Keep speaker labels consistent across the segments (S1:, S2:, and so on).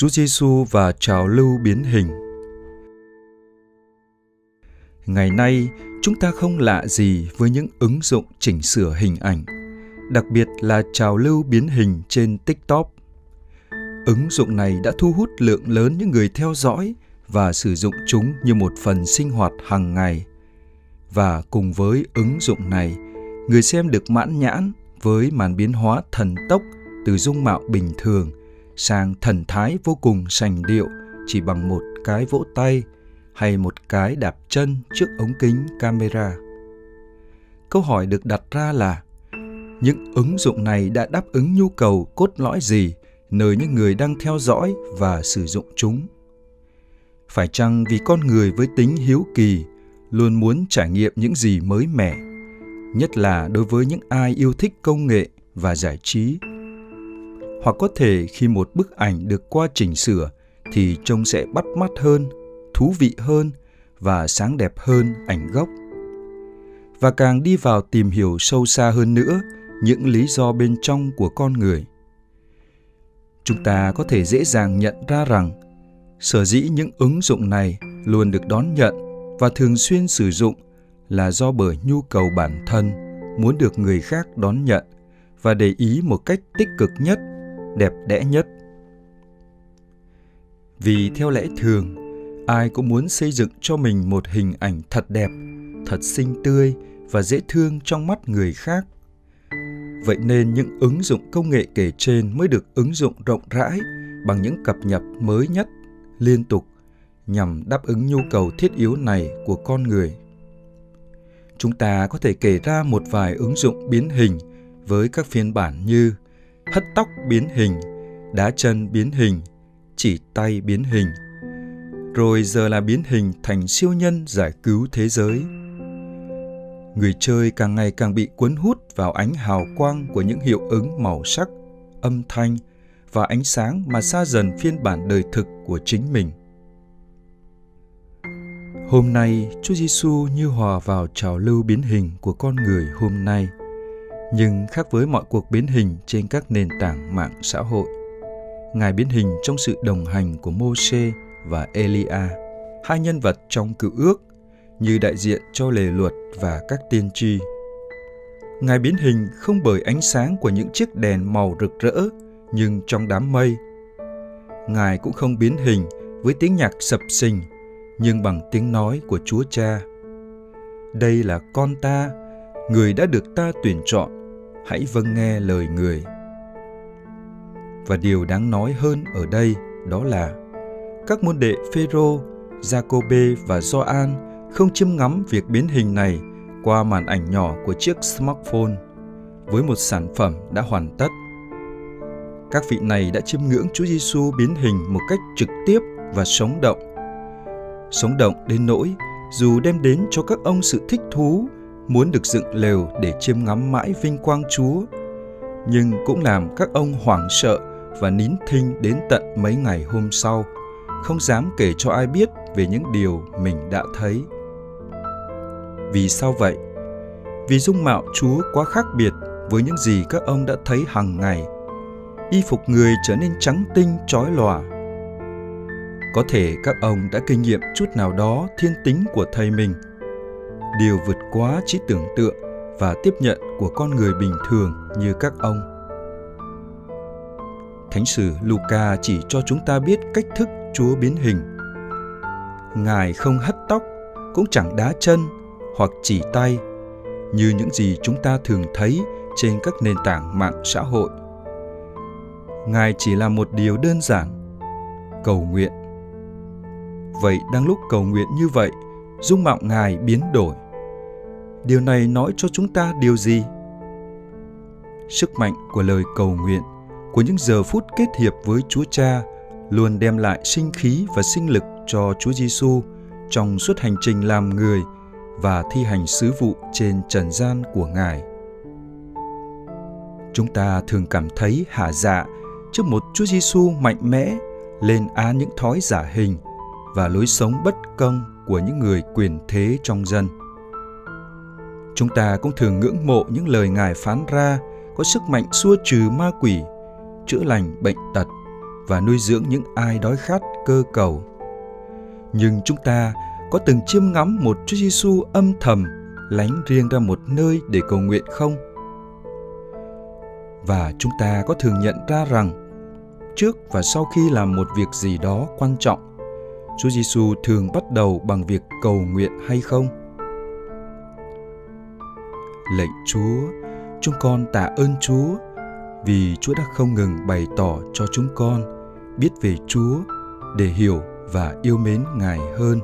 S1: Chúa Giêsu và trào lưu biến hình. Ngày nay, chúng ta không lạ gì với những ứng dụng chỉnh sửa hình ảnh, đặc biệt là trào lưu biến hình trên TikTok. Ứng dụng này đã thu hút lượng lớn những người theo dõi và sử dụng chúng như một phần sinh hoạt hàng ngày. Và cùng với ứng dụng này, người xem được mãn nhãn với màn biến hóa thần tốc từ dung mạo bình thường sang thần thái vô cùng sành điệu chỉ bằng một cái vỗ tay hay một cái đạp chân trước ống kính camera. Câu hỏi được đặt ra là những ứng dụng này đã đáp ứng nhu cầu cốt lõi gì nơi những người đang theo dõi và sử dụng chúng? Phải chăng vì con người với tính hiếu kỳ luôn muốn trải nghiệm những gì mới mẻ, nhất là đối với những ai yêu thích công nghệ và giải trí hoặc có thể khi một bức ảnh được qua chỉnh sửa thì trông sẽ bắt mắt hơn, thú vị hơn và sáng đẹp hơn ảnh gốc và càng đi vào tìm hiểu sâu xa hơn nữa những lý do bên trong của con người, chúng ta có thể dễ dàng nhận ra rằng sở dĩ những ứng dụng này luôn được đón nhận và thường xuyên sử dụng là do bởi nhu cầu bản thân muốn được người khác đón nhận và để ý một cách tích cực nhất đẹp đẽ nhất. Vì theo lẽ thường, ai cũng muốn xây dựng cho mình một hình ảnh thật đẹp, thật xinh tươi và dễ thương trong mắt người khác. Vậy nên những ứng dụng công nghệ kể trên mới được ứng dụng rộng rãi bằng những cập nhật mới nhất, liên tục nhằm đáp ứng nhu cầu thiết yếu này của con người. Chúng ta có thể kể ra một vài ứng dụng biến hình với các phiên bản như hất tóc biến hình, đá chân biến hình, chỉ tay biến hình. Rồi giờ là biến hình thành siêu nhân giải cứu thế giới. Người chơi càng ngày càng bị cuốn hút vào ánh hào quang của những hiệu ứng màu sắc, âm thanh và ánh sáng mà xa dần phiên bản đời thực của chính mình. Hôm nay, Chúa Giêsu như hòa vào trào lưu biến hình của con người hôm nay – nhưng khác với mọi cuộc biến hình trên các nền tảng mạng xã hội. Ngài biến hình trong sự đồng hành của Mô-xê và Elia, hai nhân vật trong cựu ước như đại diện cho lề luật và các tiên tri. Ngài biến hình không bởi ánh sáng của những chiếc đèn màu rực rỡ, nhưng trong đám mây. Ngài cũng không biến hình với tiếng nhạc sập sình, nhưng bằng tiếng nói của Chúa Cha. Đây là con ta, người đã được ta tuyển chọn hãy vâng nghe lời người và điều đáng nói hơn ở đây đó là các môn đệ Phêrô, Giacôbê và Gioan không chiêm ngắm việc biến hình này qua màn ảnh nhỏ của chiếc smartphone với một sản phẩm đã hoàn tất. Các vị này đã chiêm ngưỡng Chúa Giêsu biến hình một cách trực tiếp và sống động. Sống động đến nỗi dù đem đến cho các ông sự thích thú muốn được dựng lều để chiêm ngắm mãi vinh quang Chúa, nhưng cũng làm các ông hoảng sợ và nín thinh đến tận mấy ngày hôm sau, không dám kể cho ai biết về những điều mình đã thấy. Vì sao vậy? Vì dung mạo Chúa quá khác biệt với những gì các ông đã thấy hàng ngày. Y phục người trở nên trắng tinh chói lòa. Có thể các ông đã kinh nghiệm chút nào đó thiên tính của thầy mình – điều vượt quá trí tưởng tượng và tiếp nhận của con người bình thường như các ông. Thánh sử Luca chỉ cho chúng ta biết cách thức Chúa biến hình. Ngài không hất tóc, cũng chẳng đá chân hoặc chỉ tay như những gì chúng ta thường thấy trên các nền tảng mạng xã hội ngài chỉ là một điều đơn giản cầu nguyện vậy đang lúc cầu nguyện như vậy dung mạo ngài biến đổi điều này nói cho chúng ta điều gì sức mạnh của lời cầu nguyện của những giờ phút kết hiệp với Chúa Cha luôn đem lại sinh khí và sinh lực cho Chúa Giêsu trong suốt hành trình làm người và thi hành sứ vụ trên trần gian của Ngài. Chúng ta thường cảm thấy hạ dạ trước một Chúa Giêsu mạnh mẽ lên án những thói giả hình và lối sống bất công của những người quyền thế trong dân. Chúng ta cũng thường ngưỡng mộ những lời Ngài phán ra có sức mạnh xua trừ ma quỷ, chữa lành bệnh tật và nuôi dưỡng những ai đói khát cơ cầu. Nhưng chúng ta có từng chiêm ngắm một Chúa Giêsu âm thầm lánh riêng ra một nơi để cầu nguyện không? Và chúng ta có thường nhận ra rằng trước và sau khi làm một việc gì đó quan trọng, Chúa Giêsu thường bắt đầu bằng việc cầu nguyện hay không? Lạy Chúa, chúng con tạ ơn Chúa vì Chúa đã không ngừng bày tỏ cho chúng con biết về Chúa để hiểu và yêu mến Ngài hơn.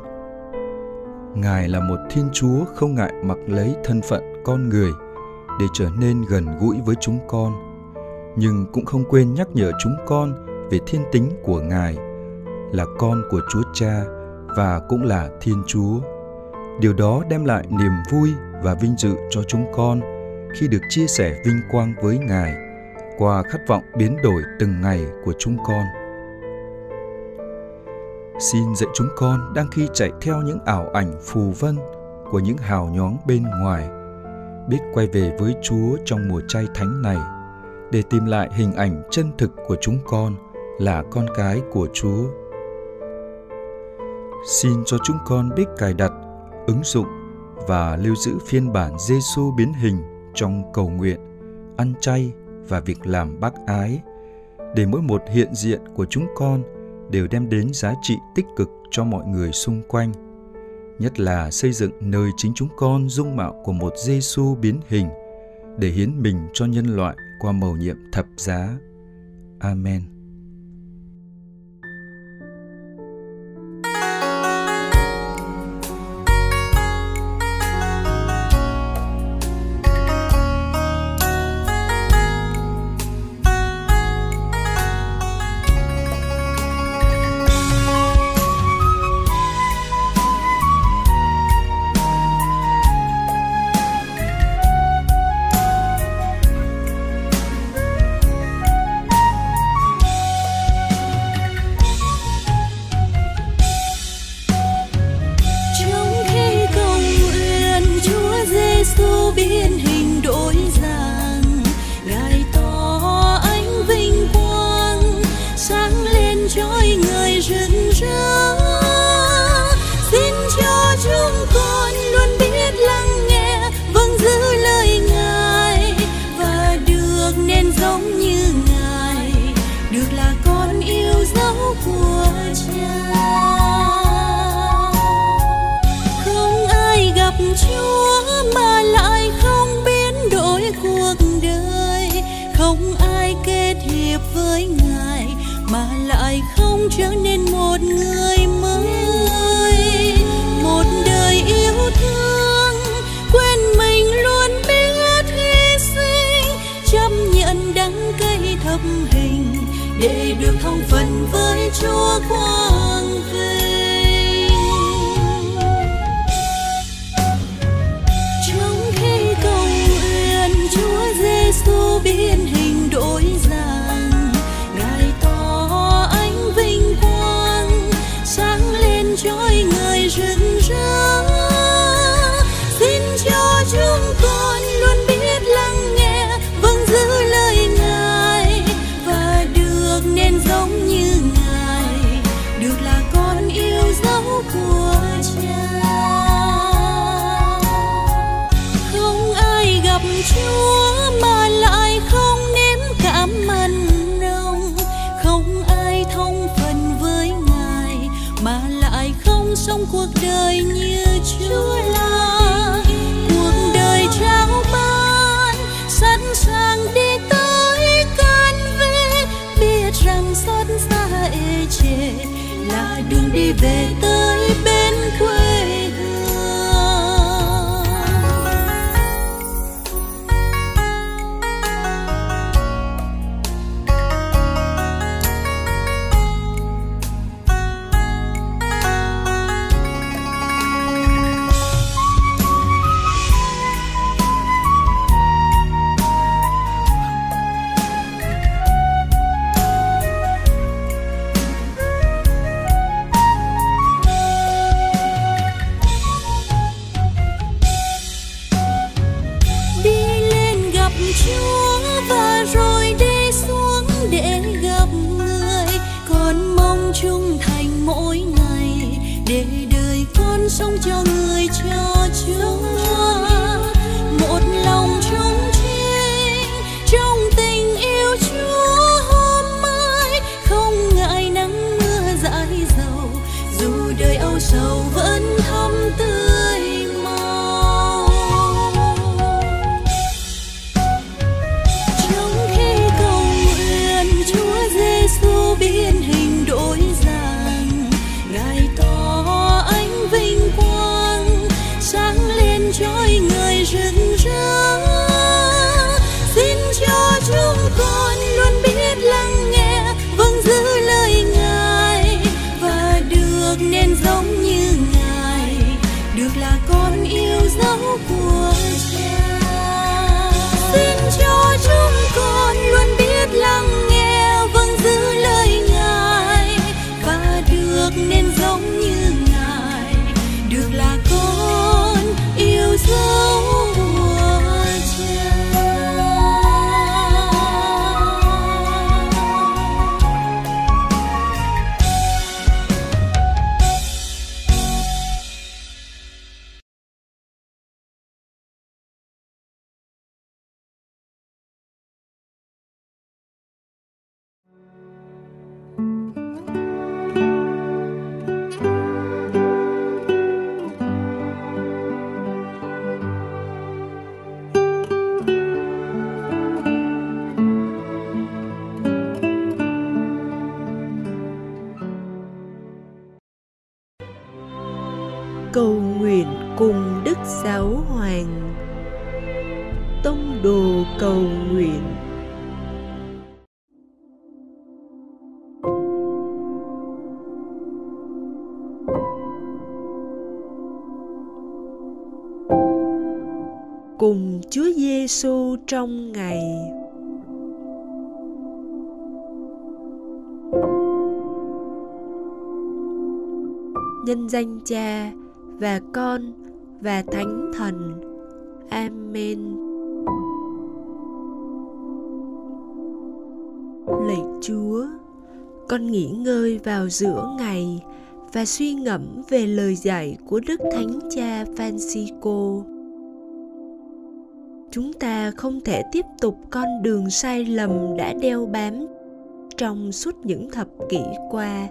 S1: Ngài là một Thiên Chúa không ngại mặc lấy thân phận con người để trở nên gần gũi với chúng con, nhưng cũng không quên nhắc nhở chúng con về thiên tính của Ngài là con của Chúa Cha và cũng là Thiên Chúa. Điều đó đem lại niềm vui và vinh dự cho chúng con khi được chia sẻ vinh quang với Ngài qua khát vọng biến đổi từng ngày của chúng con. Xin dạy chúng con đang khi chạy theo những ảo ảnh phù vân của những hào nhoáng bên ngoài, biết quay về với Chúa trong mùa chay thánh này để tìm lại hình ảnh chân thực của chúng con là con cái của Chúa. Xin cho chúng con biết cài đặt, ứng dụng và lưu giữ phiên bản Giêsu biến hình trong cầu nguyện, ăn chay và việc làm bác ái để mỗi một hiện diện của chúng con đều đem đến giá trị tích cực cho mọi người xung quanh nhất là xây dựng nơi chính chúng con dung mạo của một Giêsu biến hình để hiến mình cho nhân loại qua mầu nhiệm thập giá. Amen.
S2: 秋 yêu cầu nguyện
S3: Cùng Chúa Giêsu trong ngày nhân danh Cha và Con và Thánh Thần. Amen. Chúa, con nghỉ ngơi vào giữa ngày và suy ngẫm về lời dạy của Đức Thánh Cha Francisco. Chúng ta không thể tiếp tục con đường sai lầm đã đeo bám trong suốt những thập kỷ qua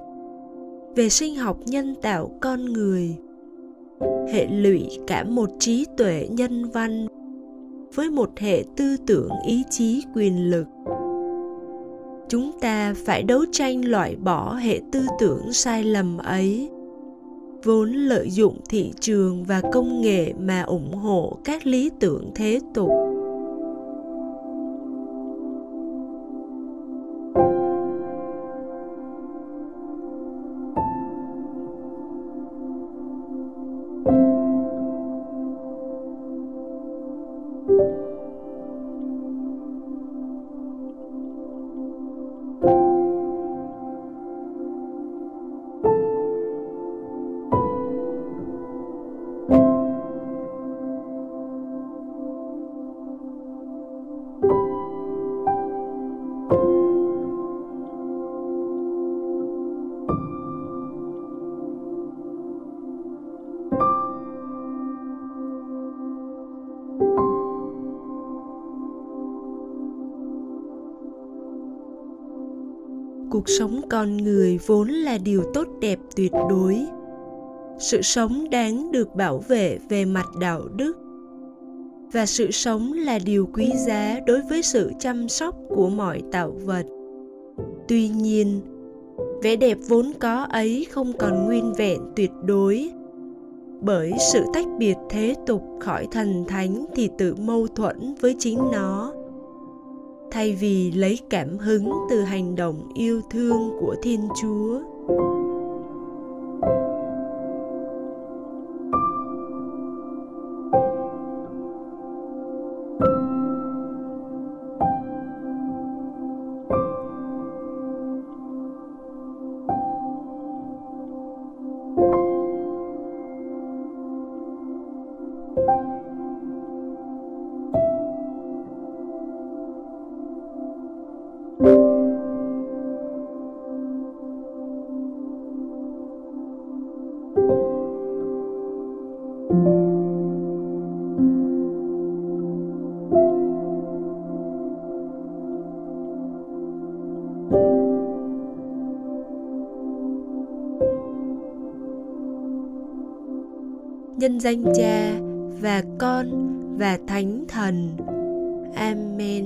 S3: về sinh học nhân tạo con người hệ lụy cả một trí tuệ nhân văn với một hệ tư tưởng ý chí quyền lực chúng ta phải đấu tranh loại bỏ hệ tư tưởng sai lầm ấy. Vốn lợi dụng thị trường và công nghệ mà ủng hộ các lý tưởng thế tục. Cuộc sống con người vốn là điều tốt đẹp tuyệt đối. Sự sống đáng được bảo vệ về mặt đạo đức. Và sự sống là điều quý giá đối với sự chăm sóc của mọi tạo vật. Tuy nhiên, vẻ đẹp vốn có ấy không còn nguyên vẹn tuyệt đối. Bởi sự tách biệt thế tục khỏi thần thánh thì tự mâu thuẫn với chính nó thay vì lấy cảm hứng từ hành động yêu thương của thiên chúa. Nhân danh Cha và Con và Thánh Thần. Amen.